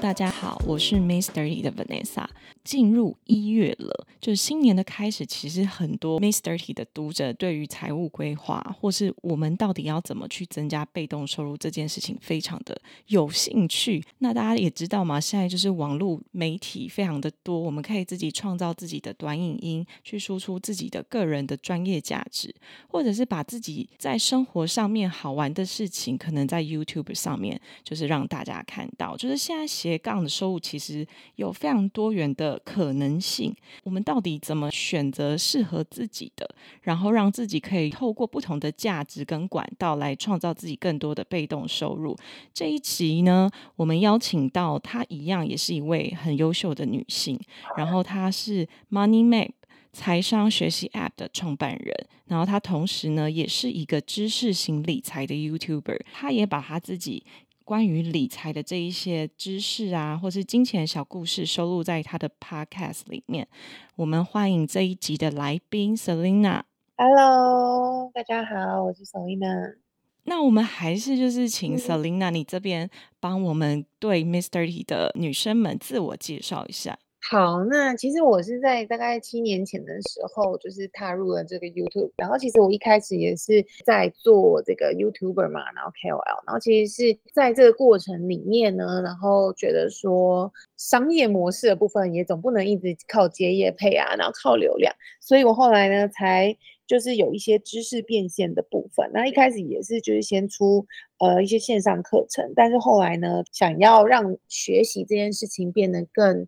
大家好，我是 Miss Thirty 的 Vanessa。进入一月了，就是新年的开始。其实很多 Miss Thirty 的读者对于财务规划，或是我们到底要怎么去增加被动收入这件事情，非常的有兴趣。那大家也知道嘛，现在就是网络媒体非常的多，我们可以自己创造自己的短影音，去输出自己的个人的专业价值，或者是把自己在生活上面好玩的事情，可能在 YouTube 上面，就是让大家看到。就是现在斜杠的收入其实有非常多元的可能性。我们到底怎么选择适合自己的，然后让自己可以透过不同的价值跟管道来创造自己更多的被动收入？这一集呢，我们邀请到她一样也是一位很优秀的女性，然后她是 Money Map 财商学习 App 的创办人，然后她同时呢也是一个知识型理财的 YouTuber，她也把她自己。关于理财的这一些知识啊，或是金钱小故事，收录在他的 Podcast 里面。我们欢迎这一集的来宾 Selina。Hello，大家好，我是 Selina。那我们还是就是请 Selina 你这边帮我们对 Miss Thirty 的女生们自我介绍一下。好，那其实我是在大概七年前的时候，就是踏入了这个 YouTube。然后其实我一开始也是在做这个 YouTuber 嘛，然后 KOL。然后其实是在这个过程里面呢，然后觉得说商业模式的部分也总不能一直靠接业配啊，然后靠流量。所以我后来呢，才就是有一些知识变现的部分。那一开始也是就是先出呃一些线上课程，但是后来呢，想要让学习这件事情变得更。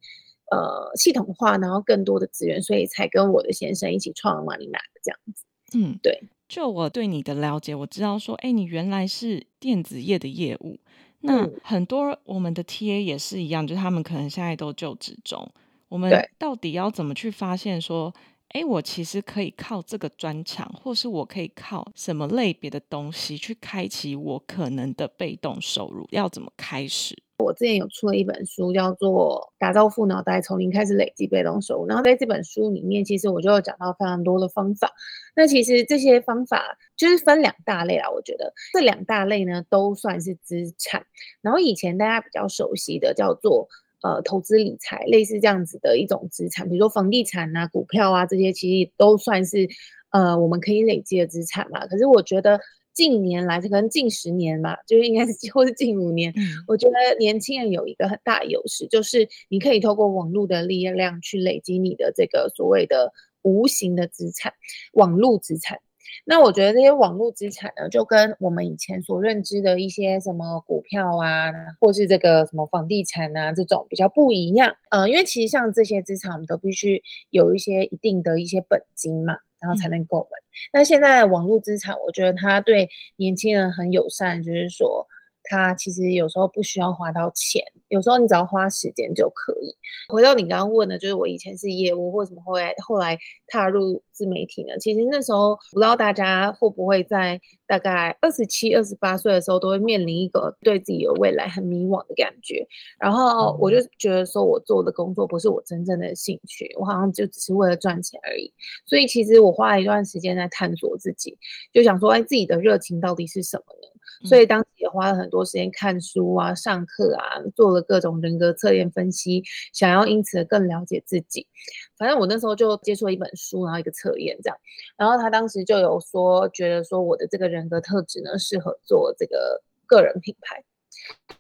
呃，系统化，然后更多的资源，所以才跟我的先生一起创了 Money Map 这样子。嗯，对。就我对你的了解，我知道说，哎，你原来是电子业的业务。那很多我们的 TA 也是一样，就是他们可能现在都就职中。我们到底要怎么去发现说，哎，我其实可以靠这个专长，或是我可以靠什么类别的东西去开启我可能的被动收入？要怎么开始？我之前有出了一本书，叫做《打造富脑袋，从零开始累积被动收入》。然后在这本书里面，其实我就有讲到非常多的方法。那其实这些方法就是分两大类啦。我觉得这两大类呢，都算是资产。然后以前大家比较熟悉的叫做呃投资理财，类似这样子的一种资产，比如说房地产啊、股票啊这些，其实都算是呃我们可以累积的资产嘛。可是我觉得。近年来，可能近十年吧，就是应该是 几乎是近五年。我觉得年轻人有一个很大优势，就是你可以透过网络的力量去累积你的这个所谓的无形的资产，网络资产。那我觉得这些网络资产呢，就跟我们以前所认知的一些什么股票啊，或是这个什么房地产啊这种比较不一样。呃，因为其实像这些资产，我们都必须有一些一定的一些本金嘛。然后才能购买。那现在网络资产，我觉得它对年轻人很友善，就是说。它其实有时候不需要花到钱，有时候你只要花时间就可以。回到你刚刚问的，就是我以前是业务，为什么后来后来踏入自媒体呢？其实那时候不知道大家会不会在大概二十七、二十八岁的时候，都会面临一个对自己的未来很迷惘的感觉。然后我就觉得说，我做的工作不是我真正的兴趣，我好像就只是为了赚钱而已。所以其实我花了一段时间在探索自己，就想说，哎，自己的热情到底是什么呢？所以当时也花了很多时间看书啊、上课啊，做了各种人格测验分析，想要因此更了解自己。反正我那时候就接触了一本书，然后一个测验这样，然后他当时就有说，觉得说我的这个人格特质呢，适合做这个个人品牌。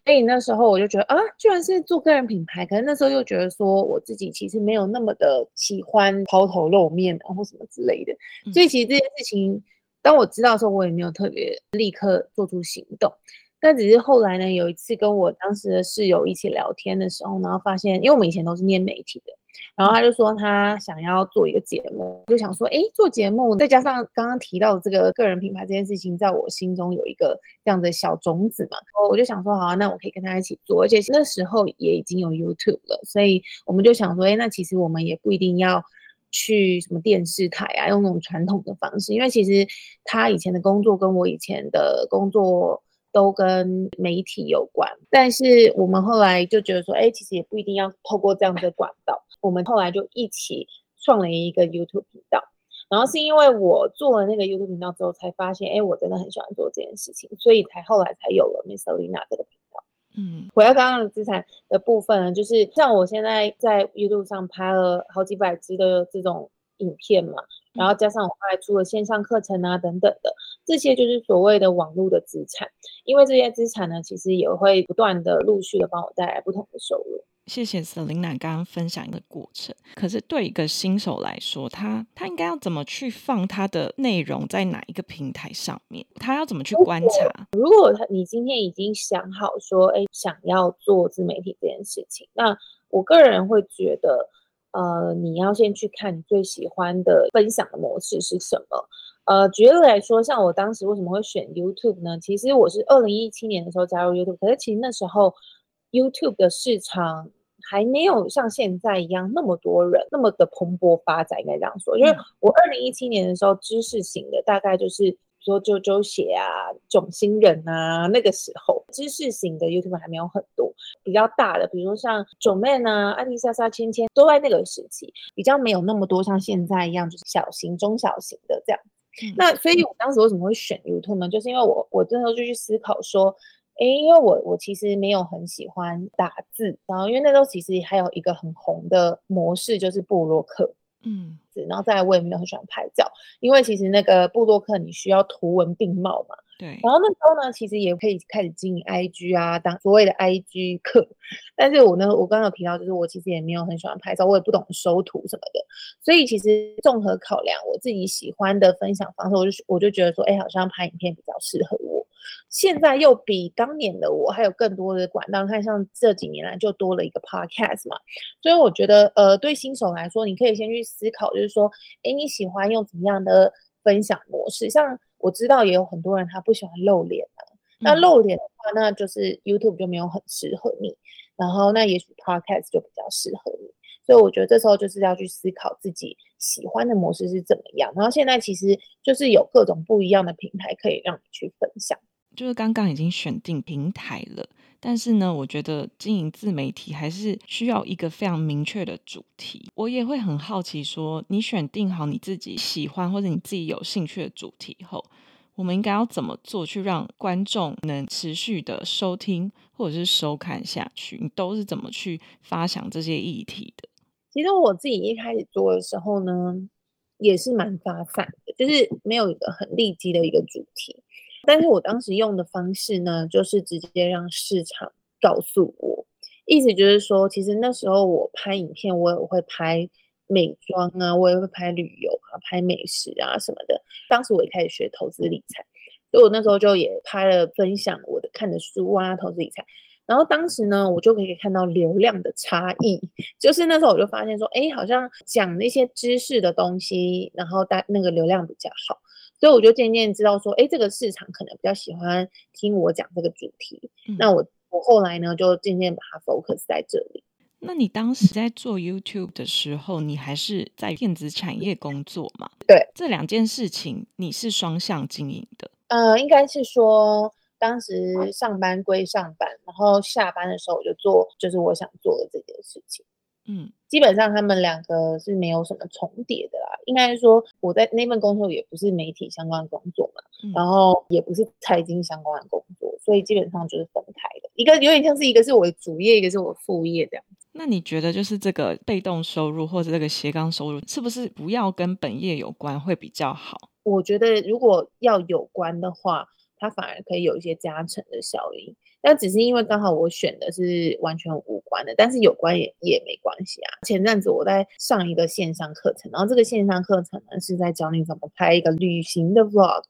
所以那时候我就觉得啊，居然是做个人品牌，可是那时候又觉得说我自己其实没有那么的喜欢抛头露面啊，或什么之类的。所以其实这件事情。当我知道的时候，我也没有特别立刻做出行动，但只是后来呢，有一次跟我当时的室友一起聊天的时候，然后发现，因为我们以前都是念媒体的，然后他就说他想要做一个节目，就想说，哎，做节目再加上刚刚提到这个个人品牌这件事情，在我心中有一个这样的小种子嘛，我就想说，好，啊那我可以跟他一起做，而且那时候也已经有 YouTube 了，所以我们就想说，哎，那其实我们也不一定要去什么电视台啊，用那种传统的方式，因为其实他以前的工作跟我以前的工作。都跟媒体有关，但是我们后来就觉得说，哎，其实也不一定要透过这样的管道。我们后来就一起创了一个 YouTube 频道，然后是因为我做了那个 YouTube 频道之后，才发现，哎，我真的很喜欢做这件事情，所以才后来才有了 Miss Lina 这个频道。嗯，回到刚刚的资产的部分呢，就是像我现在在 YouTube 上拍了好几百支的这种影片嘛。然后加上我后来出了线上课程啊等等的，这些就是所谓的网络的资产。因为这些资产呢，其实也会不断的陆续的帮我带来不同的收入。谢谢 Selina 刚刚分享的过程。可是对一个新手来说，他他应该要怎么去放他的内容在哪一个平台上面？他要怎么去观察？如果他你今天已经想好说，哎，想要做自媒体这件事情，那我个人会觉得。呃，你要先去看你最喜欢的分享的模式是什么。呃，举例来说，像我当时为什么会选 YouTube 呢？其实我是二零一七年的时候加入 YouTube，可是其实那时候 YouTube 的市场还没有像现在一样那么多人，那么的蓬勃发展，应该这样说。因为我二零一七年的时候，知识型的大概就是。说啾啾写啊，囧星人啊，那个时候知识型的 YouTube 还没有很多，比较大的，比如像囧妹啊、安妮莎莎、芊芊，都在那个时期，比较没有那么多像现在一样，就是小型、中小型的这样。那所以我当时为什么会选 YouTube 呢？就是因为我我那时候就去思考说，哎，因为我我其实没有很喜欢打字，然后因为那时候其实还有一个很红的模式，就是布洛克。嗯，然后再来，我也没有很喜欢拍照，因为其实那个布洛克你需要图文并茂嘛。对。然后那时候呢，其实也可以开始经营 IG 啊，当所谓的 IG 客。但是我呢，我刚刚有提到，就是我其实也没有很喜欢拍照，我也不懂收图什么的。所以其实综合考量，我自己喜欢的分享方式，我就我就觉得说，哎，好像拍影片比较适合我。现在又比当年的我还有更多的管道，看像这几年来就多了一个 podcast 嘛，所以我觉得，呃，对新手来说，你可以先去思考，就是说，哎，你喜欢用怎么样的分享模式？像我知道也有很多人他不喜欢露脸啊，那露脸的话，那就是 YouTube 就没有很适合你，然后那也许 podcast 就比较适合你，所以我觉得这时候就是要去思考自己喜欢的模式是怎么样，然后现在其实就是有各种不一样的平台可以让你去分享。就是刚刚已经选定平台了，但是呢，我觉得经营自媒体还是需要一个非常明确的主题。我也会很好奇，说你选定好你自己喜欢或者你自己有兴趣的主题后，我们应该要怎么做，去让观众能持续的收听或者是收看下去？你都是怎么去发想这些议题的？其实我自己一开始做的时候呢，也是蛮发散的，就是没有一个很立即的一个主题。但是我当时用的方式呢，就是直接让市场告诉我，意思就是说，其实那时候我拍影片，我也会拍美妆啊，我也会拍旅游啊，拍美食啊什么的。当时我也开始学投资理财，所以我那时候就也拍了分享我的看的书啊，投资理财。然后当时呢，我就可以看到流量的差异，就是那时候我就发现说，哎，好像讲那些知识的东西，然后大那个流量比较好。所以我就渐渐知道说，哎，这个市场可能比较喜欢听我讲这个主题。那我我后来呢，就渐渐把它 focus 在这里。那你当时在做 YouTube 的时候，你还是在电子产业工作吗？对，这两件事情你是双向经营的。呃，应该是说，当时上班归上班，然后下班的时候我就做，就是我想做的这件事情。嗯，基本上他们两个是没有什么重叠的啦。应该说，我在那份工作也不是媒体相关的工作嘛，然后也不是财经相关的工作，所以基本上就是分开的。一个有点像是一个是我的主业，一个是我副业这样。那你觉得就是这个被动收入或者这个斜杠收入，是不是不要跟本业有关会比较好？我觉得如果要有关的话，它反而可以有一些加成的效应。但只是因为刚好我选的是完全无关的，但是有关也也没关系啊。前阵子我在上一个线上课程，然后这个线上课程呢是在教你怎么拍一个旅行的 vlog。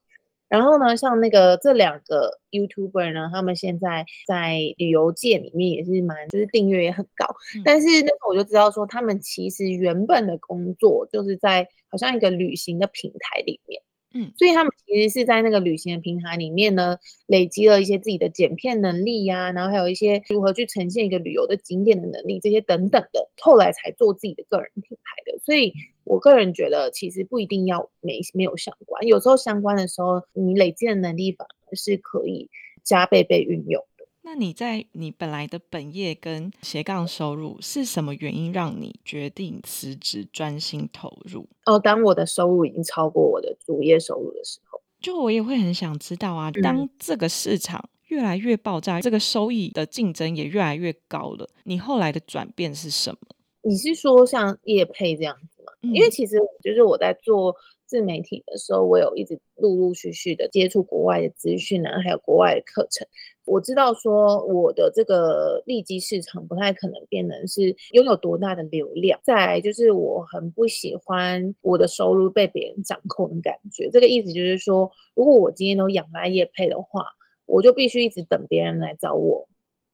然后呢，像那个这两个 YouTuber 呢，他们现在在旅游界里面也是蛮，就是订阅也很高。但是那时候我就知道说，他们其实原本的工作就是在好像一个旅行的平台里面。嗯，所以他们其实是在那个旅行的平台里面呢，累积了一些自己的剪片能力呀，然后还有一些如何去呈现一个旅游的景点的能力，这些等等的，后来才做自己的个人品牌的。所以我个人觉得，其实不一定要没没有相关，有时候相关的时候，你累积的能力反而是可以加倍被运用。那你在你本来的本业跟斜杠收入是什么原因让你决定辞职专心投入？哦，当我的收入已经超过我的主业收入的时候，就我也会很想知道啊。当这个市场越来越爆炸，这个收益的竞争也越来越高了，你后来的转变是什么？你是说像叶配这样子吗？因为其实就是我在做。自媒体的时候，我有一直陆陆续续的接触国外的资讯啊，还有国外的课程。我知道说我的这个利基市场不太可能变成是拥有多大的流量。再来就是我很不喜欢我的收入被别人掌控的感觉。这个意思就是说，如果我今天都养来业配的话，我就必须一直等别人来找我，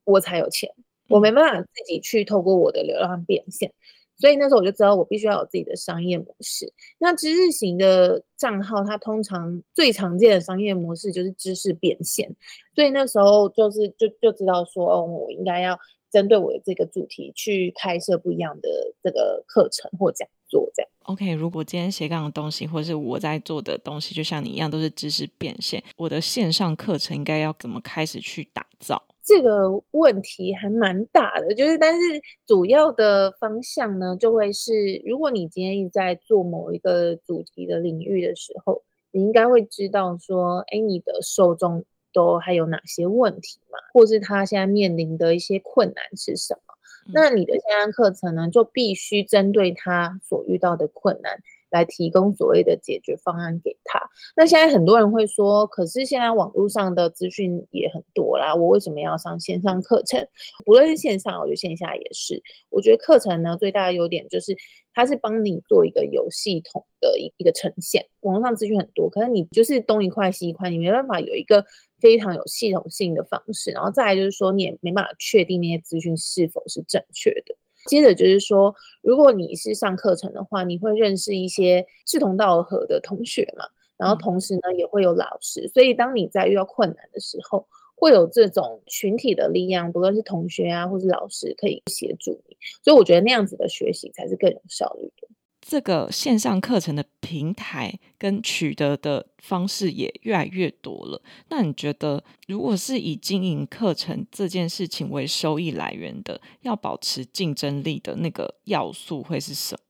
我才有钱。我没办法自己去透过我的流量变现。所以那时候我就知道，我必须要有自己的商业模式。那知识型的账号，它通常最常见的商业模式就是知识变现。所以那时候就是就就知道说，哦，我应该要针对我的这个主题去开设不一样的这个课程或讲座这样。OK，如果今天斜杠的东西，或是我在做的东西，就像你一样，都是知识变现，我的线上课程应该要怎么开始去打造？这个问题还蛮大的，就是但是主要的方向呢，就会是如果你今天在做某一个主题的领域的时候，你应该会知道说，哎，你的受众都还有哪些问题嘛，或是他现在面临的一些困难是什么？那你的线上课程呢，就必须针对他所遇到的困难。来提供所谓的解决方案给他。那现在很多人会说，可是现在网络上的资讯也很多啦，我为什么要上线上课程？不论是线上，我觉得线下也是。我觉得课程呢，最大的优点就是它是帮你做一个有系统的一一个呈现。网络上资讯很多，可是你就是东一块西一块，你没办法有一个非常有系统性的方式。然后再来就是说，你也没办法确定那些资讯是否是正确的。接着就是说，如果你是上课程的话，你会认识一些志同道合的同学嘛，然后同时呢也会有老师，所以当你在遇到困难的时候，会有这种群体的力量，不论是同学啊或是老师可以协助你，所以我觉得那样子的学习才是更有效率的。这个线上课程的平台跟取得的方式也越来越多了。那你觉得，如果是以经营课程这件事情为收益来源的，要保持竞争力的那个要素会是什么？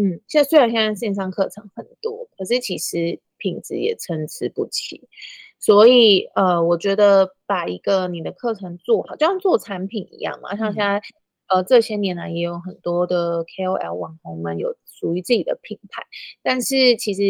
嗯，现在虽然现在线上课程很多，可是其实品质也参差不齐。所以，呃，我觉得把一个你的课程做好，就像做产品一样嘛。像现在，呃，这些年来也有很多的 KOL 网红们有。属于自己的品牌，但是其实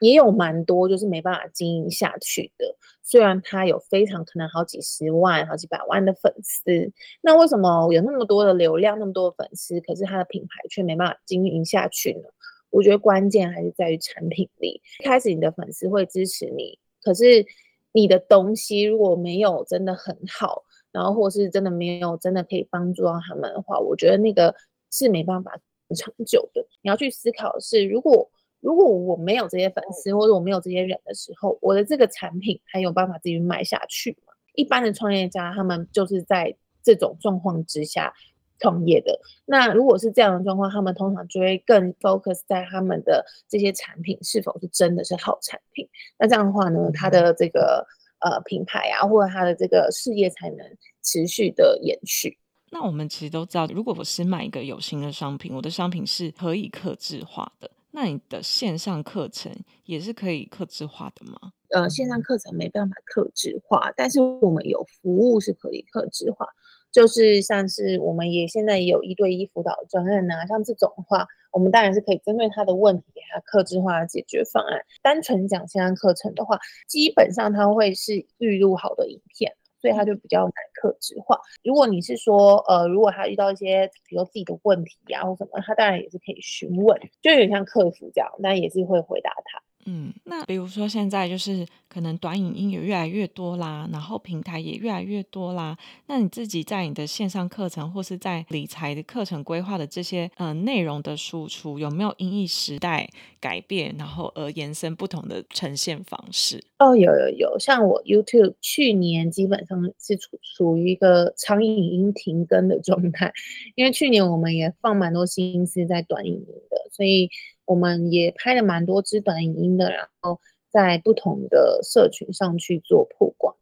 也有蛮多就是没办法经营下去的。虽然他有非常可能好几十万、好几百万的粉丝，那为什么有那么多的流量、那么多的粉丝，可是他的品牌却没办法经营下去呢？我觉得关键还是在于产品力。开始你的粉丝会支持你，可是你的东西如果没有真的很好，然后或是真的没有真的可以帮助到他们的话，我觉得那个是没办法。长久的，你要去思考的是，如果如果我没有这些粉丝，或者我没有这些人的时候，我的这个产品还有办法继续卖下去吗？一般的创业家，他们就是在这种状况之下创业的。那如果是这样的状况，他们通常就会更 focus 在他们的这些产品是否是真的是好产品。那这样的话呢，他的这个呃品牌啊，或者他的这个事业才能持续的延续。那我们其实都知道，如果我是卖一个有形的商品，我的商品是可以克制化的。那你的线上课程也是可以克制化的吗？呃，线上课程没办法克制化，但是我们有服务是可以克制化，就是像是我们也现在也有一对一辅导专案啊，像这种的话，我们当然是可以针对他的问题给他克制化的解决方案。单纯讲线上课程的话，基本上它会是预录好的影片。所以他就比较难克制化。如果你是说，呃，如果他遇到一些，比如自己的问题呀或什么，他当然也是可以询问，就有点像客服这样，那也是会回答他。嗯，那比如说现在就是可能短影音也越来越多啦，然后平台也越来越多啦。那你自己在你的线上课程或是在理财的课程规划的这些呃内容的输出，有没有因应时代改变，然后而延伸不同的呈现方式？哦，有有有，像我 YouTube 去年基本上是处处于一个长影音停更的状态，因为去年我们也放蛮多心思在短影音的，所以。我们也拍了蛮多支短影音的，然后在不同的社群上去做曝光。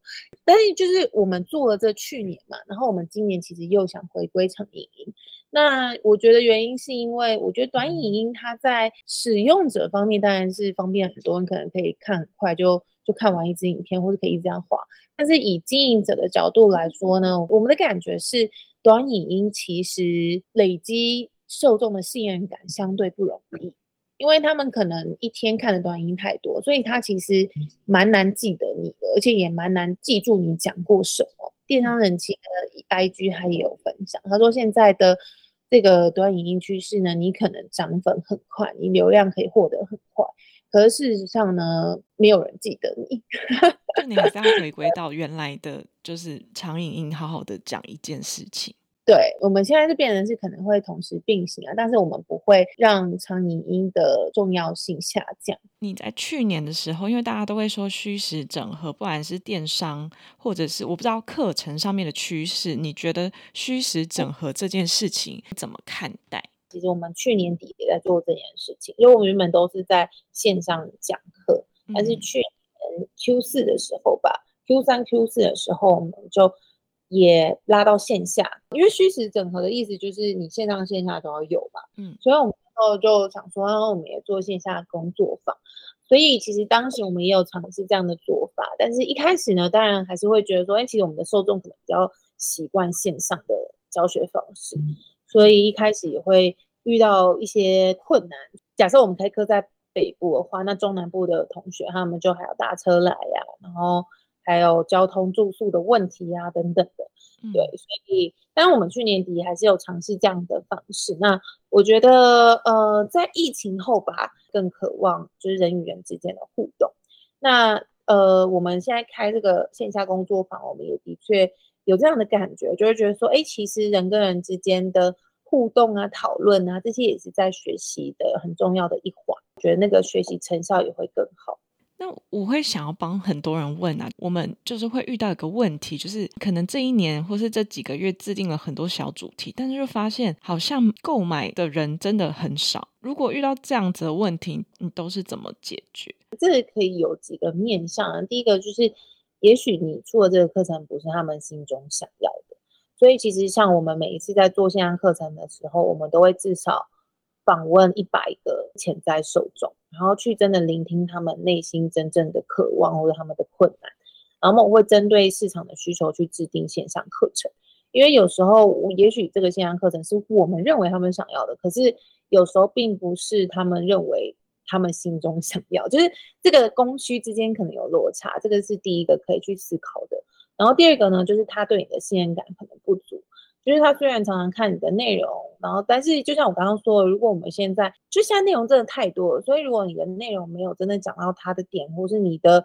但是就是我们做了这去年嘛，然后我们今年其实又想回归长影音。那我觉得原因是因为我觉得短影音它在使用者方面当然是方便很多，人可能可以看很快就就看完一支影片，或者可以一直这样滑。但是以经营者的角度来说呢，我们的感觉是短影音其实累积受众的信任感相对不容易。因为他们可能一天看的短音太多，所以他其实蛮难记得你的，而且也蛮难记住你讲过什么。电商人气的 IG 他也有分享，他说现在的这个短影音趋势呢，你可能涨粉很快，你流量可以获得很快，可是事实上呢，没有人记得你。就你还是要回归到原来的，就是长影音，好好的讲一件事情。对，我们现在是变成是可能会同时并行啊，但是我们不会让长影音的重要性下降。你在去年的时候，因为大家都会说虚实整合，不管是电商或者是我不知道课程上面的趋势，你觉得虚实整合这件事情怎么看待？其实我们去年底也在做这件事情，因为我们原本都是在线上讲课，但是去年 Q 四的时候吧，Q 三 Q 四的时候我们就。也拉到线下，因为虚实整合的意思就是你线上线下都要有嘛，嗯，所以我们后就想说，我们也做线下工作坊，所以其实当时我们也有尝试这样的做法，但是一开始呢，当然还是会觉得说，哎，其实我们的受众可能比较习惯线上的教学方式，所以一开始也会遇到一些困难。假设我们开课在北部的话，那中南部的同学他们就还要搭车来呀，然后。还有交通住宿的问题啊，等等的，对，所以，当然我们去年底还是有尝试这样的方式。那我觉得，呃，在疫情后吧，更渴望就是人与人之间的互动。那呃，我们现在开这个线下工作坊，我们也的确有这样的感觉，就会觉得说，哎，其实人跟人之间的互动啊、讨论啊，这些也是在学习的很重要的一环。觉得那个学习成效也会更好。那我会想要帮很多人问啊，我们就是会遇到一个问题，就是可能这一年或是这几个月制定了很多小主题，但是就发现好像购买的人真的很少。如果遇到这样子的问题，你都是怎么解决？这个可以有几个面向啊，第一个就是，也许你出的这个课程不是他们心中想要的，所以其实像我们每一次在做线上课程的时候，我们都会至少。访问一百个潜在受众，然后去真的聆听他们内心真正的渴望或者他们的困难，然后我会针对市场的需求去制定线上课程。因为有时候，也许这个线上课程是我们认为他们想要的，可是有时候并不是他们认为他们心中想要，就是这个供需之间可能有落差，这个是第一个可以去思考的。然后第二个呢，就是他对你的信任感可能不足。就是他虽然常常看你的内容，然后但是就像我刚刚说的，如果我们现在就现在内容真的太多了，所以如果你的内容没有真的讲到他的点，或是你的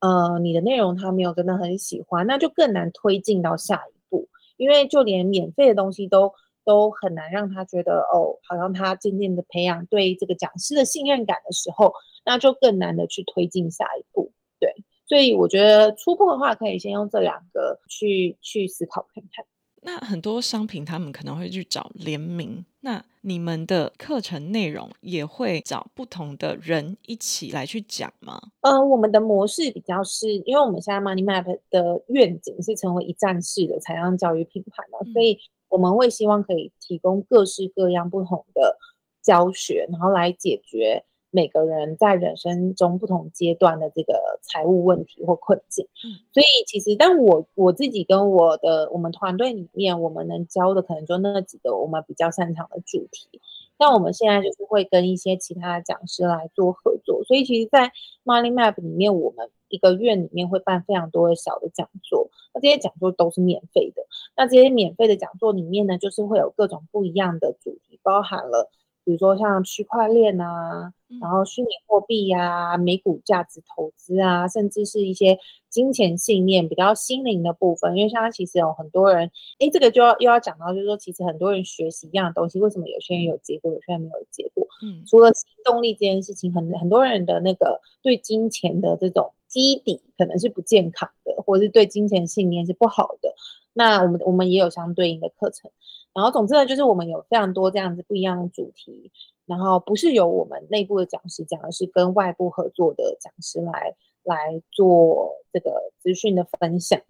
呃你的内容他没有真的很喜欢，那就更难推进到下一步。因为就连免费的东西都都很难让他觉得哦，好像他渐渐的培养对这个讲师的信任感的时候，那就更难的去推进下一步。对，所以我觉得初步的话，可以先用这两个去去思考看看。那很多商品他们可能会去找联名，那你们的课程内容也会找不同的人一起来去讲吗？呃，我们的模式比较是，因为我们现在 Money Map 的愿景是成为一站式的财商教育品牌嘛，所以我们会希望可以提供各式各样不同的教学，然后来解决。每个人在人生中不同阶段的这个财务问题或困境，所以其实，但我我自己跟我的我们团队里面，我们能教的可能就那几个我们比较擅长的主题。那我们现在就是会跟一些其他的讲师来做合作，所以其实，在 Money Map 里面，我们一个月里面会办非常多的小的讲座，那这些讲座都是免费的。那这些免费的讲座里面呢，就是会有各种不一样的主题，包含了。比如说像区块链啊，然后虚拟货币呀、美股价值投资啊，甚至是一些金钱信念比较心灵的部分。因为像其实有很多人，哎，这个就要又要讲到，就是说其实很多人学习一样的东西，为什么有些人有结果，有些人没有结果？嗯，除了动力这件事情，很很多人的那个对金钱的这种基底可能是不健康的，或者是对金钱信念是不好的。那我们我们也有相对应的课程。然后，总之呢，就是我们有非常多这样子不一样的主题，然后不是由我们内部的讲师讲，而是跟外部合作的讲师来来做这个资讯的分享。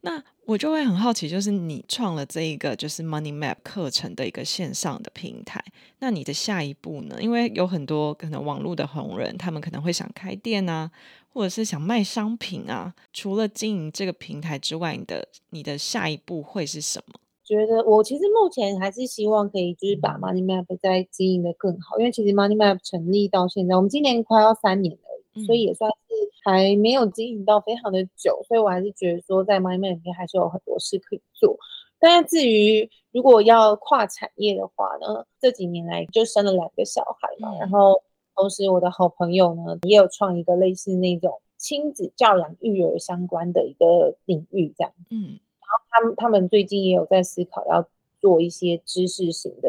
那我就会很好奇，就是你创了这一个就是 Money Map 课程的一个线上的平台，那你的下一步呢？因为有很多可能网络的红人，他们可能会想开店啊，或者是想卖商品啊。除了经营这个平台之外，你的你的下一步会是什么？觉得我其实目前还是希望可以就是把 Money Map 再经营的更好，因为其实 Money Map 成立到现在，我们今年快要三年了，所以也算是还没有经营到非常的久，所以我还是觉得说在 Money Map 里面还是有很多事可以做。但是至于如果要跨产业的话呢，这几年来就生了两个小孩嘛，然后同时我的好朋友呢也有创一个类似那种亲子教养育儿相关的一个领域，这样，嗯。然后他们他们最近也有在思考要做一些知识型的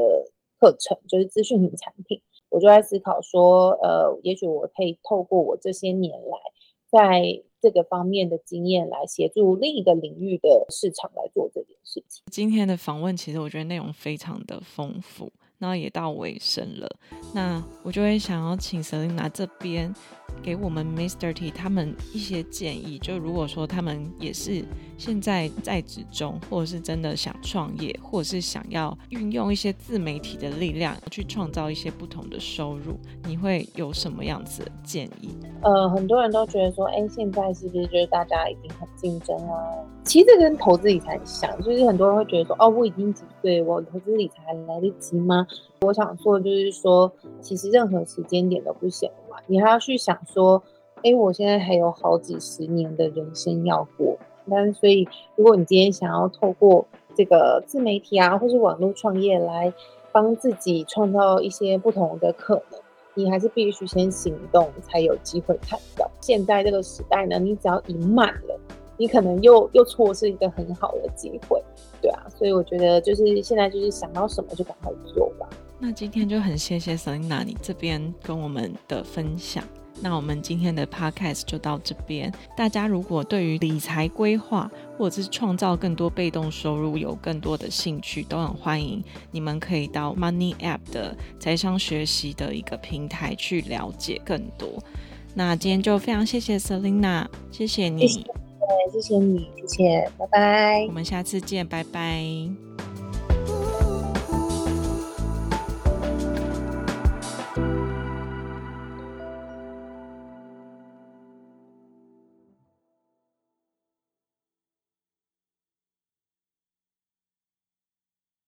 课程，就是资讯型产品。我就在思考说，呃，也许我可以透过我这些年来在这个方面的经验，来协助另一个领域的市场来做这件事情。今天的访问其实我觉得内容非常的丰富，那也到尾声了。那我就会想要请 Selina 这边。给我们 Mr. T 他们一些建议，就如果说他们也是现在在职中，或者是真的想创业，或者是想要运用一些自媒体的力量去创造一些不同的收入，你会有什么样子的建议？呃，很多人都觉得说，哎，现在是不是就是大家已经很竞争啊？其实跟投资理财很像，就是很多人会觉得说，哦，我已经几岁，我投资理财还来得及吗？我想说就是说，其实任何时间点都不嫌晚，你还要去想说，哎，我现在还有好几十年的人生要过。但所以，如果你今天想要透过这个自媒体啊，或是网络创业来帮自己创造一些不同的可能，你还是必须先行动，才有机会看到。现在这个时代呢，你只要一慢了，你可能又又错失一个很好的机会，对啊。所以我觉得就是现在就是想到什么就赶快做吧。那今天就很谢谢 Selina 你这边跟我们的分享。那我们今天的 Podcast 就到这边。大家如果对于理财规划或者是创造更多被动收入有更多的兴趣，都很欢迎你们可以到 Money App 的财商学习的一个平台去了解更多。那今天就非常谢谢 Selina，谢谢你，谢谢你，谢谢，拜拜，我们下次见，拜拜。